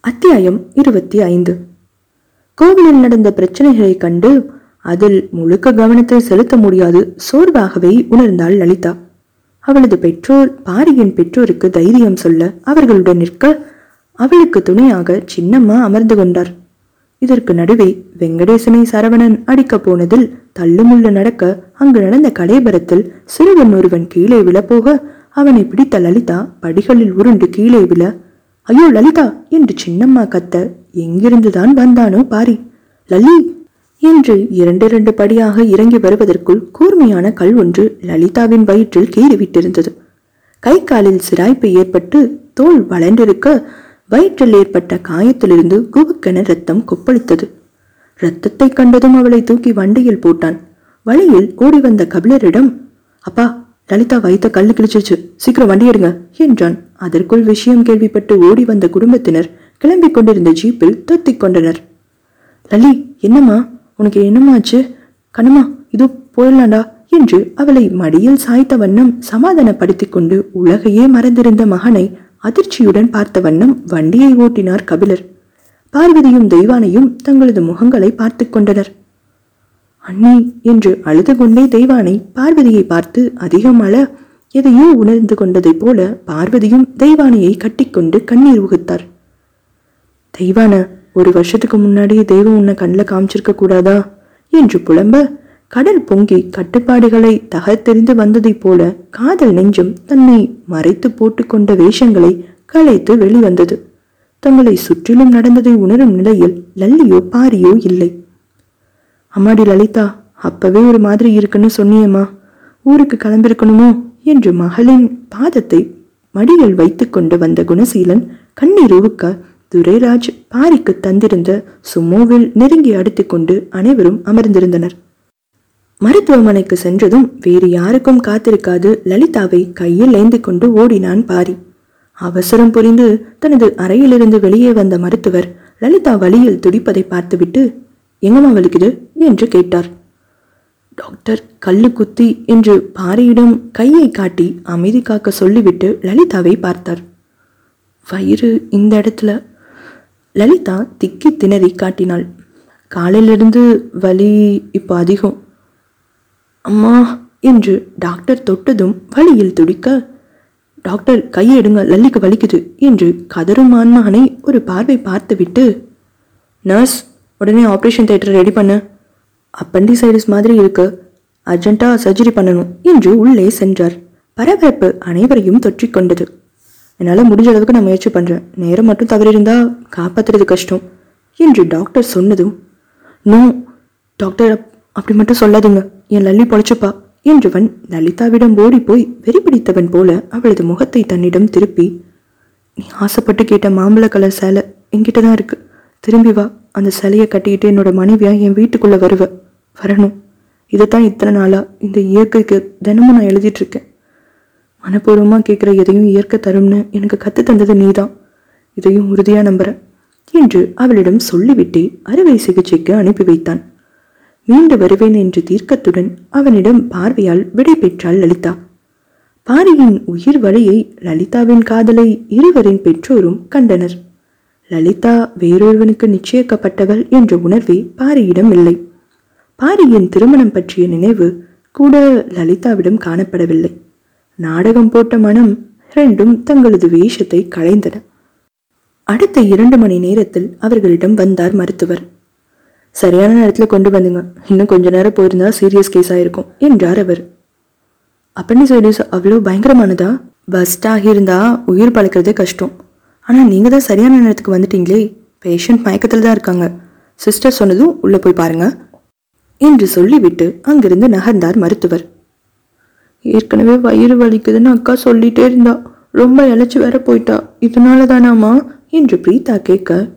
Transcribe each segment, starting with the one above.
அத்தியாயம் இருபத்தி ஐந்து. கோவிலில் நடந்த பிரச்சனைகளை கண்டு அதில் முழுக்க கவனத்தை செலுத்த முடியாது சோர்வாகவே உணர்ந்தாள் லலிதா. அவளது பெற்றோர் பாரியின் பெற்றோருக்கு தைரியம் சொல்ல அவர்களுடன் நிற்க அவளுக்கு துணையாக சின்னம்மா அமர்ந்து கொண்டார். இதற்கு நடுவே வெங்கடேசனை சரவணன் அடிக்கப் போனதில் தள்ளுமுள்ளு நடக்க அங்கு நடந்த கடைபரத்தில் சிறுவன் ஒருவன் கீழே விழப்போக அவனை பிடித்த லலிதா படிகளில் உருண்டு கீழே விழ ஐயோ லலிதா! என்று சின்னம்மா கத்த எங்கிருந்துதான் வந்தானோ பாரி லலி! என்று இரண்டிரண்டு படியாக இறங்கி வருவதற்குள் கூர்மையான கல் ஒன்று லலிதாவின் வயிற்றில் கீறிவிட்டிருந்தது. கை காலில் சிராய்ப்பு ஏற்பட்டு தோல் வளர்ந்திருக்க வயிற்றில் ஏற்பட்ட காயத்திலிருந்து குபுக்கென ரத்தம் கொப்பளித்தது. ரத்தத்தை கண்டதும் அவளை தூக்கி வண்டியில் போட்டான். வழியில் ஓடி வந்த கபிலரிடம் அப்பா லலிதா வைத்த கல்லு கிழிச்சிருச்சு. சீக்கிரம் வண்டி எடுங்க என்றான். அதற்குள் விஷயம் கேள்விப்பட்டு ஓடி வந்த குடும்பத்தினர் கிளம்பிக் கொண்டிருந்த ஜீப்பில் தொத்திக் கொண்டனர். லலி என்னம்மா? உனக்கு என்னமாச்சு கண்ணம்மா இது போயிடலாண்டா என்று அவளை மடியில் சாய்த்த வண்ணம் சமாதானப்படுத்திக் கொண்டு உலகையே மறந்திருந்த மகனை அதிர்ச்சியுடன் பார்த்த வண்ணம் வண்டியை ஓட்டினார் கபிலர். பார்வதியும் தெய்வானையும் தங்களது முகங்களை பார்த்து கொண்டனர். அண்ணி என்று அழுது கொண்டே தெய்வானை பார்வதியை பார்த்து அதிகம் அழ எதையோ உணர்ந்து கொண்டதைப் போல பார்வதியும் தெய்வானையை கட்டிக்கொண்டு கண்ணீர் உகுத்தார் தெய்வான ஒரு வருஷத்துக்கு முன்னாடி தெய்வம் உன்னை கண்ணில் காமிச்சிருக்க கூடாதா? என்று புலம்ப கடல் பொங்கி கட்டுப்பாடுகளை தகர்த்தெறிந்து வந்ததைப் போல காதல் நெஞ்சம் தன்னை மறைத்து போட்டுக்கொண்ட வேஷங்களை களைத்து வெளிவந்தது. தங்களை சுற்றிலும் நடந்ததை உணரும் நிலையில் லல்லியோ பாரியோ இல்லை. அம்மாடி லலிதா அப்பவே ஒரு மாதிரி இருக்குன்னு சொன்னியம்மா. ஊருக்கு கிளம்பிருக்கணுமோ? என்று மகளின் பாதத்தை மடியில் வைத்துக்கொண்டு வந்த குணசீலன் கண்ணீர் உருக்க துரைராஜ் பாரிக்கு தந்திருந்த சுமோவில் நெருங்கி அடித்துக்கொண்டு அனைவரும் அமர்ந்திருந்தனர். மருத்துவமனைக்கு சென்றதும் வேறு யாருக்கும் காத்திருக்காது லலிதாவை கையில் ஏந்தி கொண்டு ஓடினான் பாரி. அவசரம் புரிந்து தனது அறையிலிருந்து வெளியே வந்த மருத்துவர் லலிதா வழியில் துடிப்பதை பார்த்துவிட்டு எங்கம்மா வலிக்குது? என்று கேட்டார். டாக்டர் கல்லு குத்தி என்று பாரியிடம் கையை காட்டி அமைதி காக்க சொல்லிவிட்டு லலிதாவை பார்த்தார். வயிறு இந்த இடத்துல. லலிதா திக்கி திணறி காட்டினாள். காலையிலிருந்து வலி இப்போ அதிகம். அம்மா என்று டாக்டர் தொட்டதும் வலியில் துடிக்க டாக்டர் கையை எடுங்க லல்லிக்கு வலிக்குது என்று கதரும் ஆன்மானை ஒரு பார்வை பார்த்துவிட்டு நர்ஸ் உடனே ஆப்ரேஷன் தேட்டர் ரெடி பண்ணு. அப்பண்டிசைடிஸ் மாதிரி இருக்கு. அர்ஜென்ட்டாக சர்ஜரி பண்ணணும் என்று உள்ளே சென்றார். பரபரப்பு அனைவரையும் தொற்றிக்கொண்டது என்னால் முடிஞ்ச அளவுக்கு நான் முயற்சி பண்ணுறேன் நேரம் மட்டும் தவறியிருந்தா காப்பாற்றுறது கஷ்டம் என்று டாக்டர் சொன்னதும் நோ டாக்டர் அப்படி மட்டும் சொல்லாதீங்க. என் லல்லி பொழைச்சுப்பா என்றவன் லலிதாவிடம் ஓடி போய் வெறி பிடித்தவன் போல அவளது முகத்தை தன்னிடம் திருப்பி நீ ஆசைப்பட்டு கேட்ட மாம்பழ கலர் சேலை என்கிட்ட தான் இருக்கு. திரும்பி வா. அந்த சிலையை கட்டிக்கிட்டு என்னோட மனைவியா என் வீட்டுக்குள்ளே வருவ. வரணும். இதைத்தான் இத்தனை நாளா இந்த இயற்கைக்கு தினமும் நான் எழுதிட்டுருக்கேன். மனப்பூர்வமாக கேட்குற எதையும் இயற்கை தரும்னு எனக்கு கற்று தந்தது நீதான். இதையும் உறுதியாக நம்புகிறேன் என்று அவளிடம் சொல்லிவிட்டு அறுவை சிகிச்சைக்கு அனுப்பி வைத்தான். மீண்டு வருவேன் என்று தீர்க்கத்துடன் அவனிடம் பார்வையால் விடை பெற்றாள் லலிதா. பாரியின் உயிர் வழியை லலிதாவின் காதலை இருவரின் பெற்றோரும் கண்டனர். லலிதா வேறொருவனுக்கு நிச்சயிக்கப்பட்டவள் என்ற உணர்வே பாரியிடம் இல்லை பாரியின் திருமணம் பற்றிய நினைவு கூட லலிதாவிடம் காணப்படவில்லை. நாடகம் போட்ட மனம் இரண்டும் தங்களது வேஷத்தை களைந்தன. அடுத்த இரண்டு மணி நேரத்தில் அவர்களிடம் வந்தார் மருத்துவர். சரியான நேரத்தில் கொண்டு வந்துங்க. இன்னும் கொஞ்ச நேரம் போயிருந்தா சீரியஸ் கேஸ் ஆயிருக்கும் என்றார் அவர். அப்பண்டிசைடிஸ் அவ்வளோ பயங்கரமானதா? பஸ்ட் ஆகியிருந்தா உயிர் பழக்கிறதே கஷ்டம். ஆனால் நீங்கள் தான் சரியான நேரத்துக்கு வந்துட்டீங்களே. பேஷண்ட் மயக்கத்தில் தான் இருக்காங்க. சிஸ்டர் சொன்னதும் உள்ளே போய் பாருங்க. என்று சொல்லிவிட்டு அங்கிருந்து நகர்ந்தார் மருத்துவர். ஏற்கனவே வயிறு வலிக்குதுன்னு அக்கா சொல்லிட்டே இருந்தா. ரொம்ப இழைச்சி வேற போயிட்டா. இதனால தானாமா? என்று பிரீதா கேட்க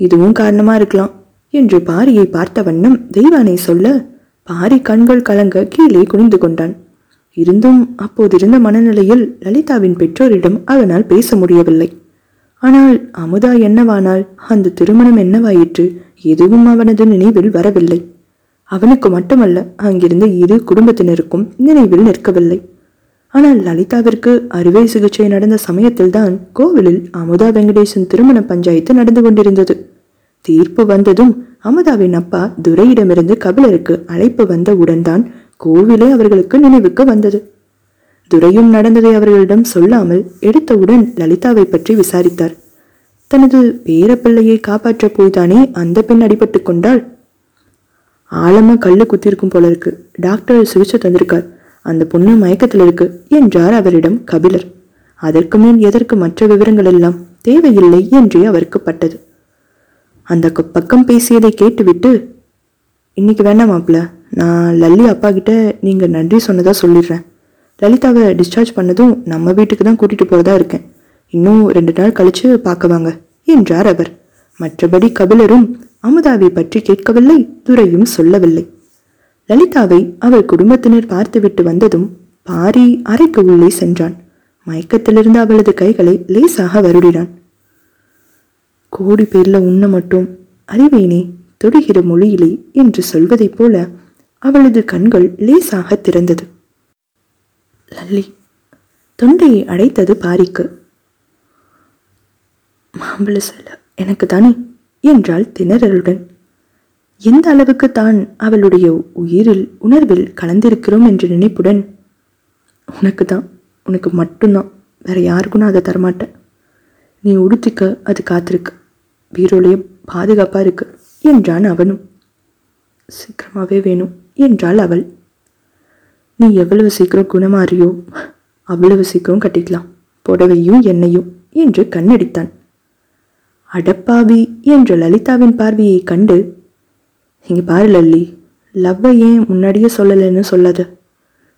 இதுவும் காரணமா இருக்கலாம். என்று பாரியை பார்த்த வண்ணம் தெய்வானை சொல்ல பாரி கண்கள் கலங்க கீழே குனிந்து கொண்டான். இருந்தும் அப்போதிருந்த மனநிலையில் லலிதாவின் பெற்றோரிடம் அவனால் பேச முடியவில்லை. ஆனால் அமுதா என்னவானால் அந்த திருமணம் என்னவாயிற்று? எதுவும் அவனது நினைவில் வரவில்லை. அவனுக்கு மட்டுமல்ல அங்கிருந்த இரு குடும்பத்தினருக்கும் நினைவில் நிற்கவில்லை. ஆனால் லலிதாவிற்கு அறுவை சிகிச்சை நடந்த சமயத்தில்தான் கோவிலில் அமுதா வெங்கடேசன் திருமண பஞ்சாயத்து நடந்து கொண்டிருந்தது. தீர்ப்பு வந்ததும் அமுதாவின் அப்பா துரையிடமிருந்து கபிலருக்கு அழைப்பு வந்த உடன்தான் கோவிலே அவர்களுக்கு நினைவுக்கு வந்தது. துரையும் நடந்ததை அவர்களிடம் சொல்லாமல் எடுத்தவுடன் லலிதாவை பற்றி விசாரித்தார். தனது பேரப்பிள்ளையை காப்பாற்ற போய்தானே அந்த பெண் அடிபட்டு கொண்டாள்? ஆழமா கல்லு குத்திருக்கும் போல இருக்கு. டாக்டர் சிகிச்சை தந்திருக்கார். அந்த பொண்ணு மயக்கத்தில் இருக்கு என்றார் அவரிடம் கபிலர். அதற்கு மேல் எதற்கு மற்ற விவரங்கள் எல்லாம் தேவையில்லை என்றே அவருக்கு பட்டது. அந்த க- பக்கம் பேசியதை கேட்டுவிட்டு இன்னைக்கு வேண்டாம் மாப்பிள்ள. நான் லல்லி அப்பா கிட்ட நீங்க நன்றி சொன்னதா சொல்லிடுறேன். லலிதாவை டிஸ்சார்ஜ் பண்ணதும் நம்ம வீட்டுக்கு தான் கூட்டிட்டு போறதா இருக்கேன். இன்னும் ரெண்டு நாள் கழிச்சு பார்க்க வாங்க என்றார் அவர். மற்றபடி கபிலரும் அமுதாவை பற்றி கேட்கவில்லை துரையும் சொல்லவில்லை. லலிதாவை அவள் குடும்பத்தினர் பார்த்துவிட்டு வந்ததும் பாரி அறைக்கு உள்ளே சென்றான். மயக்கத்திலிருந்து அவளது கைகளை லேசாக வருடினான். கோடி பேர்ல உன்னை மட்டும் அறிவேனே தொடுகிற மொழியிலே என்று சொல்வதைப் போல அவளது கண்கள் லேசாக திறந்தது. லல்லி தொண்டையை அடைத்தது பாரிக்கு. மாம்பழ செல்ல எனக்கு தானே என்றாள் திணறலுடன். எந்த அளவுக்கு தான் அவளுடைய உயிரில் உணர்வில் கலந்திருக்கிறோம் என்ற நினைப்புடன். உனக்கு தான் உனக்கு மட்டும்தான். வேற யாருக்கும் அதை தரமாட்டேன். நீ உடுத்திக்க அது காத்திருக்கு. பீரோலையே பாதுகாப்பாக இருக்கு என்றான் அவனும். சீக்கிரமாகவே வேணும் என்றாள் அவள். நீ எவ்வளவு சீக்கிரம் குணமாறியோ அவ்வளவு சீக்கிரம் கட்டிக்கலாம். புடவையும் என்னையும் என்று கண்ணடித்தான். அடப்பாவி என்ற லலிதாவின் பார்வையை கண்டு இங்க பாரு லல்லி லவ்வை ஏன் முன்னாடியே சொல்லலைன்னு சொல்லாத.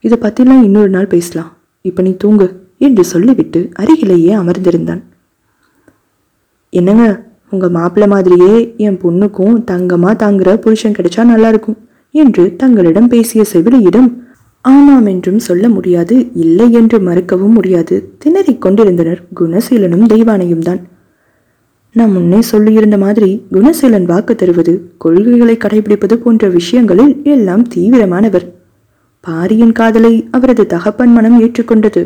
இதை பத்திலாம் இன்னொரு நாள் பேசலாம். இப்ப நீ தூங்கு என்று சொல்லிவிட்டு அருகிலேயே அமர்ந்திருந்தான். என்னங்க உங்க மாப்பிள்ளை மாதிரியே என் பொண்ணுக்கும் தங்கமா தாங்குற புருஷன் கிடைச்சா நல்லா இருக்கும் என்று தங்களிடம் பேசிய செவிலியிடம் ஆமாம் என்றும் சொல்ல முடியாது இல்லை என்று மறுக்கவும் முடியாது. திணறிக் கொண்டிருந்தனர். குணசீலனும் தெய்வானையும் தான். நான் முன்னே சொல்லியிருந்த மாதிரி குணசீலன் வாக்கு தருவது கொள்கைகளை கடைபிடிப்பது போன்ற விஷயங்களில் எல்லாம் தீவிரமானவர். பாரியின் காதலை அவரது தகப்பன் மனம் ஏற்றுக்கொண்டது.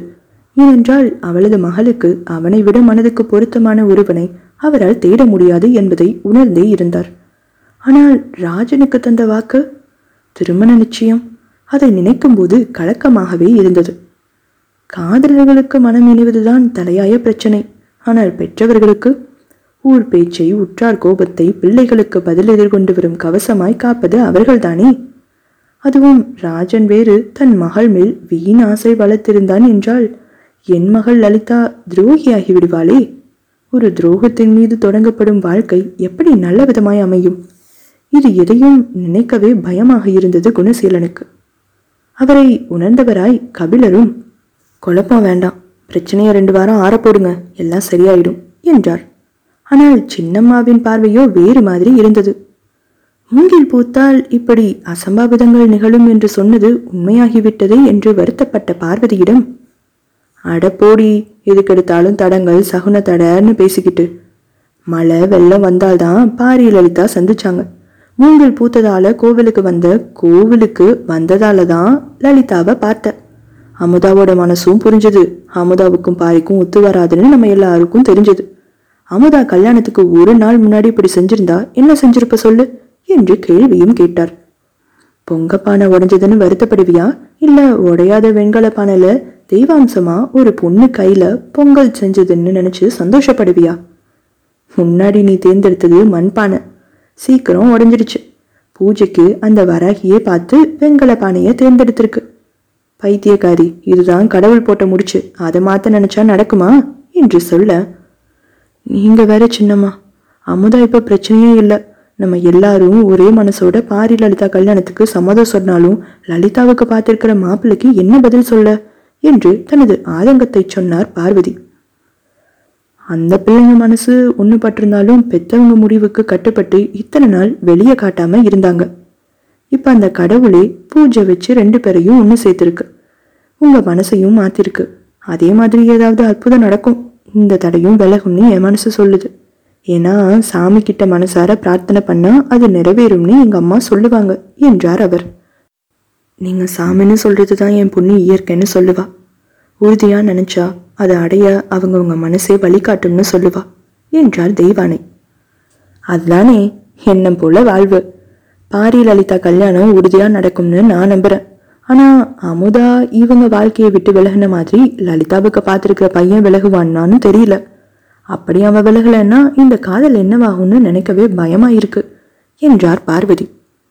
ஏனென்றால் அவளது மகளுக்கு அவனை விட மனதுக்கு பொருத்தமான ஒருவனை அவரால் தேட முடியாது என்பதை உணர்ந்தே இருந்தார். ஆனால் ராஜனுக்கு தந்த வாக்கு? திருமண நிச்சயம்? அதை நினைக்கும்போது கலக்கமாகவே இருந்தது. காதலர்களுக்கு மனம் இணைவதுதான் தலையாய பிரச்சனை. ஆனால் பெற்றவர்களுக்கு? ஊர் பேச்சை உற்றார் கோபத்தை பிள்ளைகளுக்கு பதில் எதிர்கொண்டு வரும் கவசமாய் காப்பது அவர்கள்தானே? அதுவும் ராஜன் வேறு தன் மகள் மேல் வீண் ஆசை வளர்த்திருந்தான் என்றால் என் மகள் லலிதா துரோகியாகி விடுவாளே ஒரு துரோகத்தின் மீது தொடங்கப்படும் வாழ்க்கை எப்படி நல்ல விதமாய் அமையும்? இது எதையும் நினைக்கவே பயமாக இருந்தது குணசீலனுக்கு. அவரை உணர்ந்தவராய் கபிலரும் குழப்பம் வேண்டாம் பிரச்சனையை ரெண்டு வாரம் ஆறப்போடுங்க எல்லாம் சரியாயிடும் என்றார். ஆனால் சின்னம்மாவின் பார்வையோ வேறு மாதிரி இருந்தது. மூங்கில் பூத்தால் இப்படி அசம்பாவிதங்கள் நிகழும் என்று சொன்னது உண்மையாகிவிட்டதே என்று வருத்தப்பட்ட பார்வதியிடம் அடப்போடி எதுக்கெடுத்தாலும் தடங்கள் சகுன தடன்னு பேசிக்கிட்டு மழை வெள்ளம் வந்தால்தான் பாரி லலிதா சந்திச்சாங்க. மூங்கில் பூத்ததால கோவிலுக்கு வந்த கோவிலுக்கு வந்ததால தான் லலிதாவை பார்த்த. அமுதாவோட மனசும் புரிஞ்சது. அமுதாவுக்கும் பாரிக்கும் ஒத்து வராதுன்னு நம்ம எல்லாருக்கும் தெரிஞ்சது. அமுதா கல்யாணத்துக்கு ஒரு நாள் முன்னாடி இப்படி செஞ்சிருந்தா என்ன செஞ்சிருப்ப சொல்லு என்று கேள்வியும் கேட்டார். பொங்க பானை உடஞ்சதுன்னு வருத்தப்படுவியா? இல்ல உடையாத வெண்கல பானையில தெய்வாம்சமா ஒரு பொண்ணு கையில பொங்கல் செஞ்சதுன்னு நினைச்சு சந்தோஷப்படுவியா? முன்னாடி நீ தேர்ந்தெடுத்தது மண்பானை. சீக்கிரம் உடஞ்சிடுச்சு. பூஜைக்கு அந்த வராகியே பார்த்து வெண்கல பானையை தேர்ந்தெடுத்திருக்கு. பைத்தியக்காரி இதுதான் கடவுள் போட்ட முடிச்சு. அதை மாத்த நினைச்சா நடக்குமா? என்று சொல்ல நீங்க வேற சின்னம்மா அமுதா இப்ப பிரச்சனையே இல்லை. நம்ம எல்லாரும் ஒரே மனசோட பாரி லலிதா கல்யாணத்துக்கு சம்மதம் சொன்னாலும் லலிதாவுக்கு பார்த்திருக்கிற மாப்பிள்ளைக்கு என்ன பதில் சொல்ல? என்று தனது ஆதங்கத்தை சொன்னார் பார்வதி. அந்த பிள்ளைங்க மனசு ஒன்று பட்டிருந்தாலும் பெத்தவங்க முடிவுக்கு கட்டுப்பட்டு இத்தனை நாள் வெளியே காட்டாமல் இருந்தாங்க. இப்போ அந்த கடவுளே பூஜை வச்சு ரெண்டு பேரையும் ஒன்று சேர்த்துருக்கு. உங்கள் மனசையும் மாற்றிருக்கு அதே மாதிரி ஏதாவது அற்புதம் நடக்கும். இந்த தடையும் விலகும்னு என் மனசு சொல்லுது. ஏன்னா சாமி கிட்ட மனசார பிரார்த்தனை பண்ணால் அது நிறைவேறும்னு எங்கள் அம்மா சொல்லுவாங்க என்றார் அவர். நீங்கள் சாமின்னு சொல்கிறது தான் என் பொண்ணு இயற்கைன்னு சொல்லுவாள் உறுதியாக நினச்சா அதை அடைய அவங்கவுங்க மனசே வழிகாட்டும்னு சொல்லுவா என்றார் தெய்வானை. அதுதானே எண்ணம் போல வாழ்வு. பாரி லலிதா கல்யாணம் உறுதியாக நடக்கும்னு நான் நம்புகிறேன் ஆனால் அமுதா இவங்க வாழ்க்கையை விட்டு விலகின மாதிரி லலிதாவுக்கு பார்த்துருக்கிற பையன் விலகுவான்னான்னு தெரியல. அப்படி அவன் விலகலைன்னா இந்த காதல் என்னவாகும்னு நினைக்கவே பயமாக இருக்கு என்றார் பார்வதி.